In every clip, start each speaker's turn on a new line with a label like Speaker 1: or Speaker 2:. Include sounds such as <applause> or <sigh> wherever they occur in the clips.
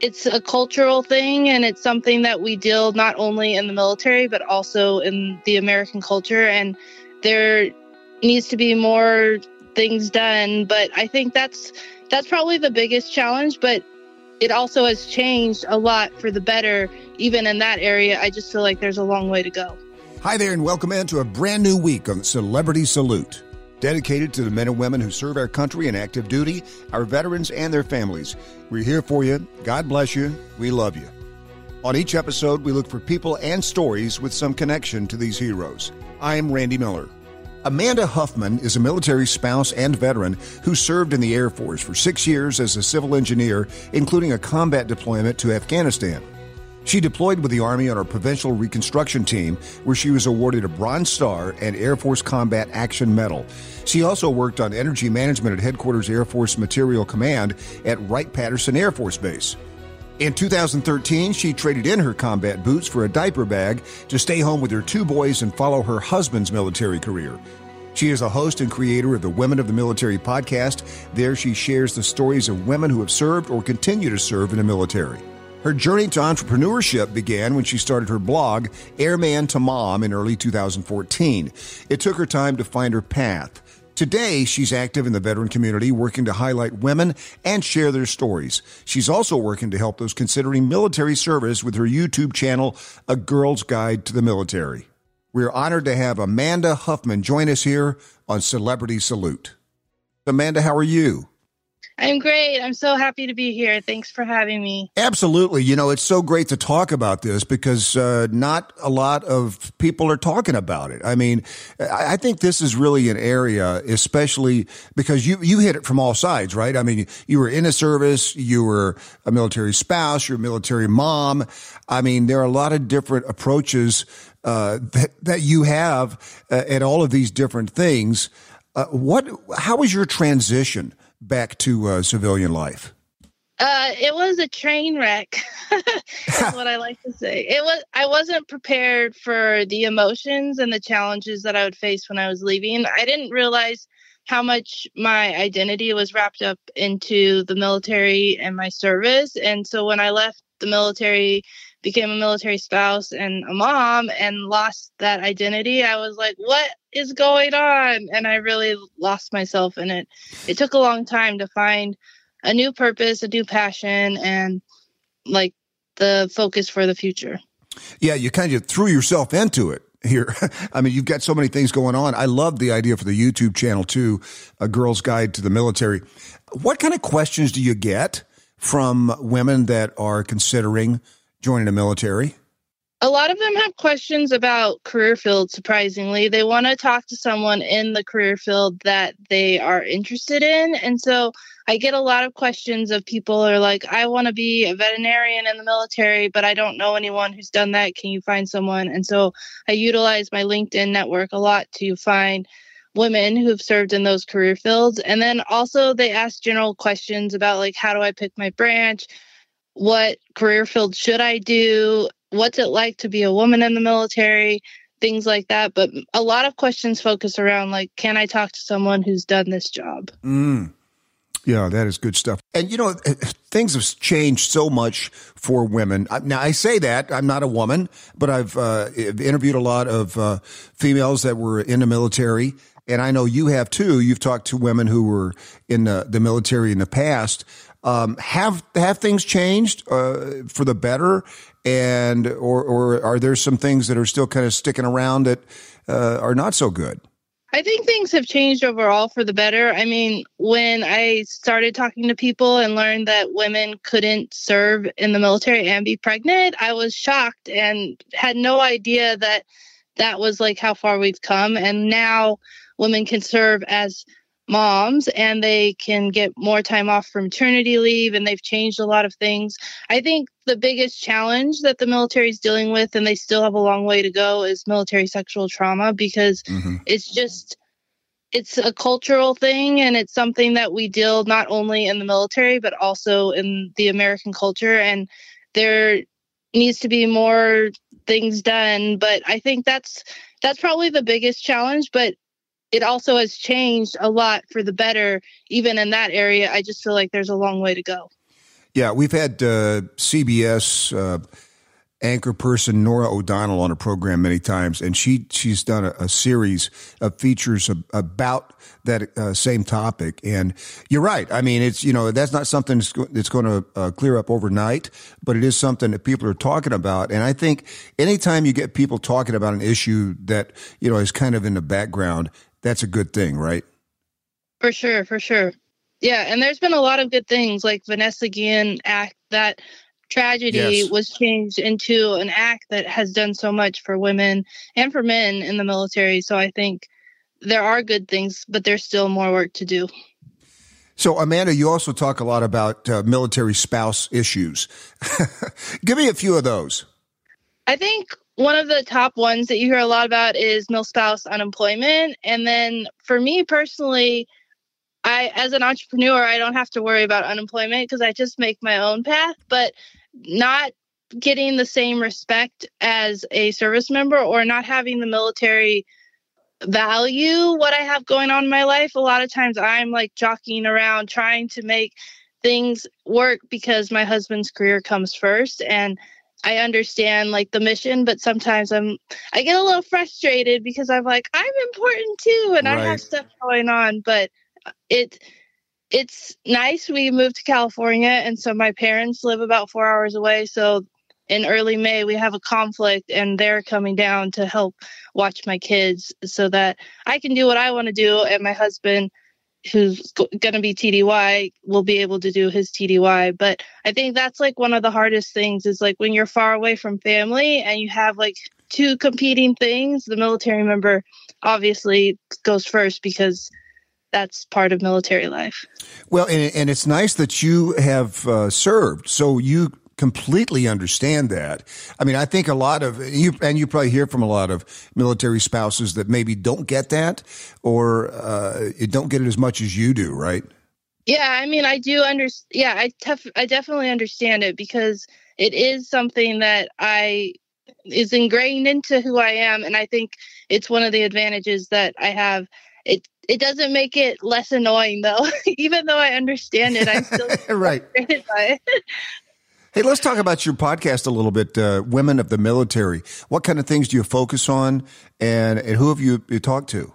Speaker 1: it's a cultural thing and it's something that we deal not only in the military but also in the American culture and there needs to be more things done. But I think that's that's probably the biggest challenge but it also has changed a lot for the better even in that area. I just feel like there's a long way to go.
Speaker 2: Hi there and welcome into a brand new week on Celebrity Salute dedicated to the men and women who serve our country in active duty, our veterans, and their families. We're here for you. God bless you. We love you. On each episode, we look for people and stories with some connection to these heroes. I am Randy Miller. Amanda Huffman is a military spouse and veteran who served in the Air Force for six years as a civil engineer, including a combat deployment to Afghanistan. She deployed with the Army on our provincial reconstruction team, where she was awarded a Bronze Star and Air Force Combat Action Medal. She also worked on energy management at Headquarters Air Force Materiel Command at Wright Patterson Air Force Base. In 2013, she traded in her combat boots for a diaper bag to stay home with her two boys and follow her husband's military career. She is a host and creator of the Women of the Military podcast. There, she shares the stories of women who have served or continue to serve in the military. Her journey to entrepreneurship began when she started her blog, Airman to Mom, in early 2014. It took her time to find her path. Today, she's active in the veteran community, working to highlight women and share their stories. She's also working to help those considering military service with her YouTube channel, A Girl's Guide to the Military. We're honored to have Amanda Huffman join us here on Celebrity Salute. Amanda, how are you?
Speaker 1: I'm great. I'm so happy to be here. Thanks for having me.
Speaker 2: Absolutely. You know, it's so great to talk about this because uh, not a lot of people are talking about it. I mean, I think this is really an area, especially because you you hit it from all sides, right? I mean, you were in a service, you were a military spouse, you're a military mom. I mean, there are a lot of different approaches uh, that that you have uh, at all of these different things. Uh, what? How was your transition? Back to uh, civilian life?
Speaker 1: Uh, it was a train wreck. <laughs> That's what I like to say. It was. I wasn't prepared for the emotions and the challenges that I would face when I was leaving. I didn't realize how much my identity was wrapped up into the military and my service. And so when I left the military, became a military spouse and a mom and lost that identity, I was like, what is going on? And I really lost myself in it. It took a long time to find a new purpose, a new passion, and like the focus for the future.
Speaker 2: Yeah, you kind of threw yourself into it here. <laughs> I mean, you've got so many things going on. I love the idea for the YouTube channel too, A Girl's Guide to the Military. What kind of questions do you get from women that are considering joining the military?
Speaker 1: A lot of them have questions about career field, surprisingly. They want to talk to someone in the career field that they are interested in. And so I get a lot of questions of people are like, I want to be a veterinarian in the military, but I don't know anyone who's done that. Can you find someone? And so I utilize my LinkedIn network a lot to find women who've served in those career fields. And then also they ask general questions about like, how do I pick my branch? What career field should I do? What's it like to be a woman in the military? Things like that. But a lot of questions focus around like, can I talk to someone who's done this job?
Speaker 2: Mm. Yeah, that is good stuff. And you know, <laughs> things have changed so much for women. Now, I say that I'm not a woman, but I've uh, interviewed a lot of uh, females that were in the military, and I know you have too. You've talked to women who were in the, the military in the past. Um, have have things changed uh, for the better, and or or are there some things that are still kind of sticking around that uh, are not so good?
Speaker 1: I think things have changed overall for the better. I mean, when I started talking to people and learned that women couldn't serve in the military and be pregnant, I was shocked and had no idea that that was like how far we've come. And now women can serve as moms and they can get more time off for maternity leave and they've changed a lot of things. I think the biggest challenge that the military is dealing with and they still have a long way to go is military sexual trauma because mm-hmm. it's just it's a cultural thing and it's something that we deal not only in the military but also in the American culture and there needs to be more things done but I think that's that's probably the biggest challenge but it also has changed a lot for the better even in that area i just feel like there's a long way to go
Speaker 2: Yeah, we've had uh, CBS uh, anchor person Norah O'Donnell on a program many times, and she she's done a, a series of features ab- about that uh, same topic. And you're right. I mean, it's you know that's not something that's, go- that's going to uh, clear up overnight, but it is something that people are talking about. And I think anytime you get people talking about an issue that you know is kind of in the background, that's a good thing, right?
Speaker 1: For sure, for sure. Yeah, and there's been a lot of good things like Vanessa Guillen act that tragedy
Speaker 2: Yes.
Speaker 1: was changed into an act that has done so much for women and for men in the military. So I think there are good things, but there's still more work to do.
Speaker 2: So, Amanda, you also talk a lot about uh, military spouse issues. <laughs> Give me a few of those.
Speaker 1: I think one of the top ones that you hear a lot about is mil spouse unemployment. And then for me personally, I as an entrepreneur, I don't have to worry about unemployment because I just make my own path, but not getting the same respect as a service member or not having the military value what I have going on in my life. A lot of times I'm like jockeying around trying to make things work because my husband's career comes first and I understand like the mission, but sometimes I'm I get a little frustrated because I'm like I'm important too and I have stuff going on, but uh, it it's nice we moved to California and so my parents live about 4 hours away, so in early May we have a conflict and they're coming down to help watch my kids so that I can do what I want to do and my husband who's going to be TDY will be able to do his TDY. But I think that's like one of the hardest things is like when you're far away from family and you have like two competing things, the military member obviously goes first because that's part of military life.
Speaker 2: Well, and, and it's nice that you have uh, served, so you completely understand that. I mean, I think a lot of you, and you probably hear from a lot of military spouses that maybe don't get that, or uh, don't get it as much as you do, right?
Speaker 1: Yeah, I mean, I do understand. Yeah, I tef- I definitely understand it because it is something that I is ingrained into who I am, and I think it's one of the advantages that I have. It it doesn't make it less annoying though, <laughs> even though I understand it. I'm still <laughs>
Speaker 2: right. <laughs>
Speaker 1: frustrated by it.
Speaker 2: Hey, let's talk about your podcast a little bit. Uh, Women of the Military. What kind of things do you focus on, and and who have you, you talked to?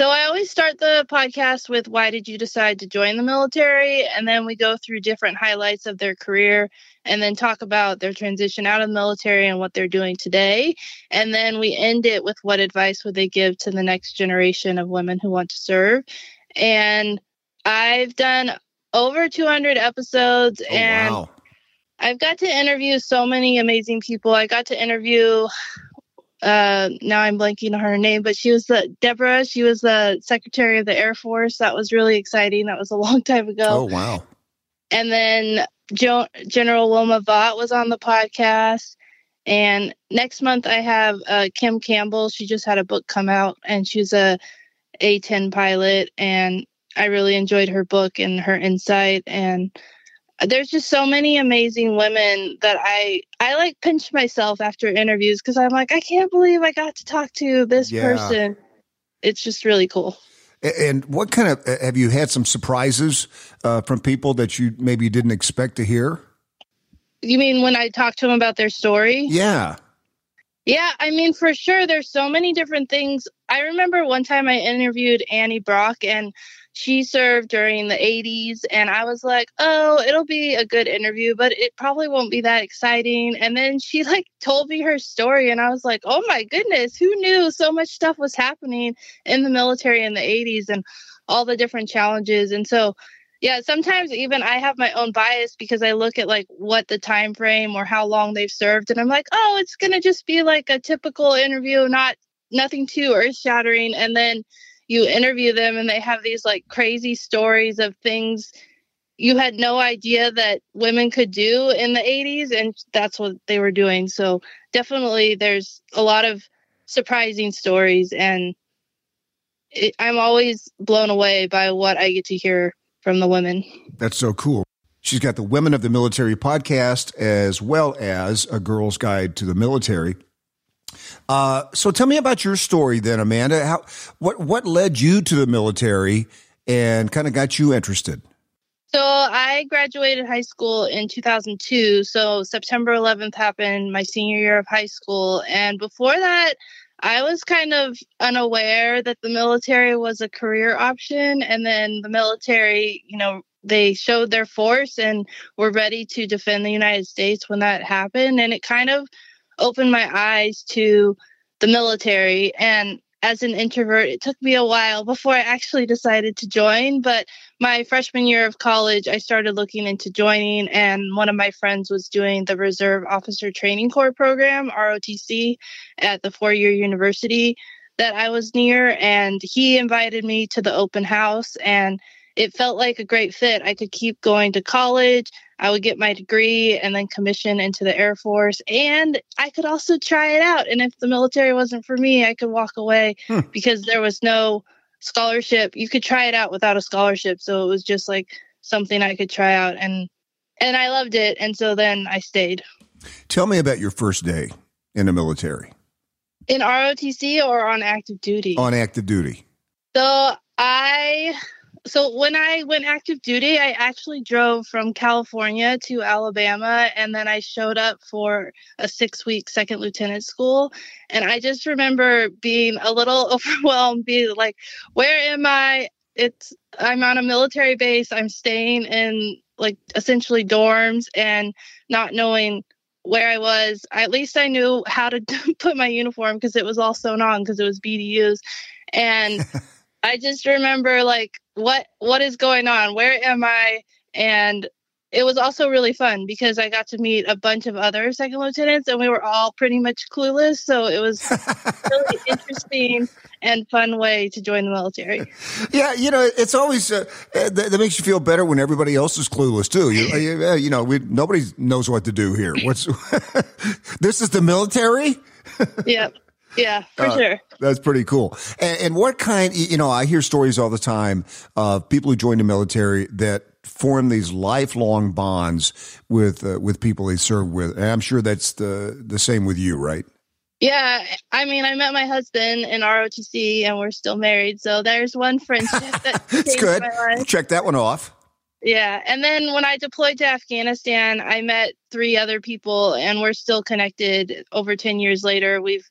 Speaker 1: So I always start the podcast with why did you decide to join the military? And then we go through different highlights of their career and then talk about their transition out of the military and what they're doing today. And then we end it with what advice would they give to the next generation of women who want to serve. And I've done over 200 episodes
Speaker 2: Oh,
Speaker 1: and
Speaker 2: wow.
Speaker 1: I've got to interview so many amazing people. I got to interview uh now I'm blanking on her name, but she was the Deborah, she was the Secretary of the Air Force. That was really exciting. That was a <laughs> long time ago.
Speaker 2: Oh, wow.
Speaker 1: And then jo- General Wilma Vaught was on the podcast. And next month I have uh, Kim Campbell. She just had a book come out, and she's a A10 pilot. And I really enjoyed her book and her insight. And there's just so many amazing women that I I like pinch myself after interviews because I'm like I can't believe I got to talk to this
Speaker 2: Yeah.
Speaker 1: person. It's just really cool.
Speaker 2: And what kind of have you had some surprises uh, from people that you maybe didn't expect to hear?
Speaker 1: You mean when I talk to them about their story?
Speaker 2: Yeah.
Speaker 1: Yeah, I mean, for sure, there's so many different things. I remember one time I interviewed Annie Brock, and she served during the 80s, and I was like, oh, it'll be a good interview, but it probably won't be that exciting. And then she <laughs> like told me her story, and I was like, oh my goodness, who knew so much stuff was happening in the military in the 80s and all the different challenges? And so, yeah, sometimes even I have my own bias because I look at like what the time frame or how long they've served and I'm like, "Oh, it's going to just be like a typical interview, not nothing too earth-shattering." And then you interview them and they have these like crazy stories of things you had no idea that women could do in the 80s and that's what they were doing. So, definitely there's a lot of surprising stories and it, I'm always blown away by what I get to hear from the women.
Speaker 2: That's so cool. She's got the Women of the Military podcast as well as a girl's guide to the military. Uh, so tell me about your story then, Amanda. How what what led you to the military and kind of got you interested?
Speaker 1: So I graduated high school in 2002. So September 11th happened my senior year of high school. And before that, I was kind of unaware that the military was a career option. And then the military, you know, they showed their force and were ready to defend the United States when that happened. And it kind of opened my eyes to the military. And as an introvert, it took me a while before I actually decided to join. But my freshman year of college, I started looking into joining, and one of my friends was doing the Reserve Officer Training Corps program, ROTC, at the four year university that I was near. And he invited me to the open house, and it felt like a great fit. I could keep going to college. I would get my degree and then commission into the Air Force. And I could also try it out. And if the military wasn't for me, I could walk away hmm. because there was no scholarship. You could try it out without a scholarship. So it was just like something I could try out and and I loved it. And so then I stayed.
Speaker 2: Tell me about your first day in the military.
Speaker 1: In ROTC or on active duty?
Speaker 2: On active duty.
Speaker 1: So I so when I went active duty, I actually drove from California to Alabama and then I showed up for a six week second lieutenant school. And I just remember being a little <laughs> overwhelmed, being like, where am I? It's I'm on a military base. I'm staying in like essentially dorms and not knowing where I was. At least I knew how to <laughs> put my uniform because it was all sewn on because it was BDUs. And <laughs> I just remember like what what is going on? Where am I? And it was also really fun because I got to meet a bunch of other second lieutenants and we were all pretty much clueless. So it was <laughs> really interesting and fun way to join the military.
Speaker 2: Yeah, you know, it's always uh, that, that, makes you feel better when everybody else is clueless too. You, you, you know, we, nobody knows what to do here. What's <laughs> this is the military?
Speaker 1: yep. Yeah, for uh, sure.
Speaker 2: That's pretty cool. And, and, what kind, you know, I hear stories all the time of people who join the military that form these lifelong bonds with uh, with people they serve with. And I'm sure that's the the same with you, right?
Speaker 1: Yeah, I mean, I met my husband in ROTC, and we're still married. So there's one friendship that <laughs> changed
Speaker 2: good. Check that one off.
Speaker 1: Yeah, and then when I deployed to Afghanistan, I met three other people, and we're still connected. Over ten years later, we've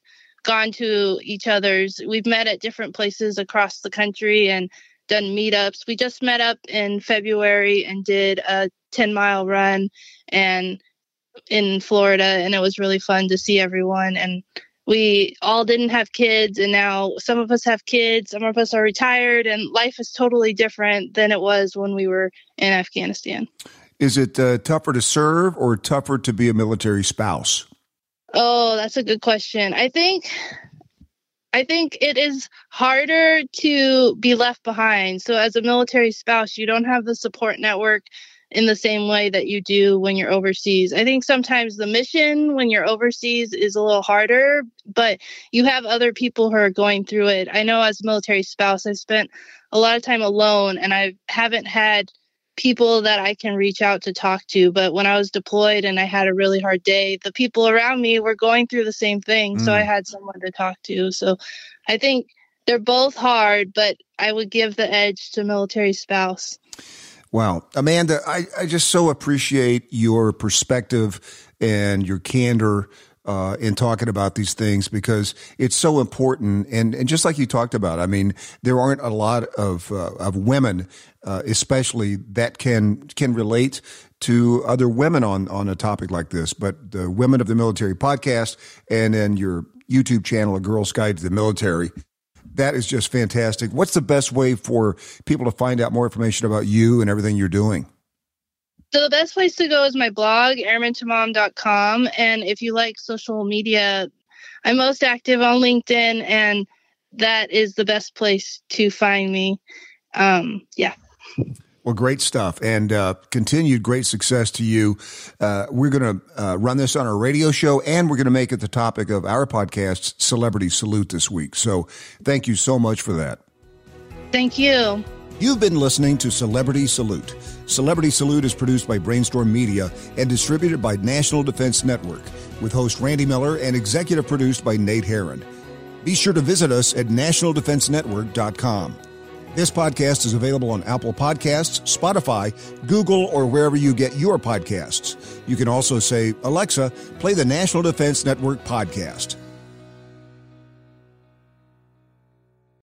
Speaker 1: gone to each other's. We've met at different places across the country and done meetups. We just met up in February and did a 10 mile run and in Florida and it was really fun to see everyone and we all didn't have kids and now some of us have kids some of us are retired and life is totally different than it was when we were in afghanistan
Speaker 2: is it uh, tougher to serve or tougher to be a military spouse
Speaker 1: Oh, that's a good question. I think I think it is harder to be left behind. So as a military spouse, you don't have the support network in the same way that you do when you're overseas. I think sometimes the mission when you're overseas is a little harder, but you have other people who are going through it. I know as a military spouse, I spent a lot of time alone and I haven't had people that I can reach out to talk to. But when I was deployed and I had a really hard day, the people around me were going through the same thing. Mm. So I mm. had someone to talk to. So I think they're both hard, but I would give the edge to military spouse.
Speaker 2: Wow. Amanda, I, I just so appreciate your perspective and your candor uh, in talking about these things because it's so important. And, and just like you talked about, I mean, there aren't a lot of, uh, of women, uh, especially that can, can relate to other women on, on a topic like this. But the Women of the Military podcast and then your YouTube channel, A Girl's Guide to the Military. That is just fantastic. What's the best way for people to find out more information about you and everything you're doing?
Speaker 1: So the best place to go is my blog, airmantomom.com. And if you like social media, I'm most active on LinkedIn, and that is the best place to find me. Um, yeah.
Speaker 2: Well, great stuff, and uh, continued great success to you. Uh, we're going to uh, run this on our radio show, and we're going to make it the topic of our podcast, Celebrity Salute, this week. So, thank you so much for that.
Speaker 1: Thank you.
Speaker 2: You've been listening to Celebrity Salute. Celebrity Salute is produced by Brainstorm Media and distributed by National Defense Network, with host Randy Miller and executive produced by Nate Herron. Be sure to visit us at nationaldefensenetwork.com. This podcast is available on Apple Podcasts, Spotify, Google, or wherever you get your podcasts. You can also say, Alexa, play the National Defense Network podcast.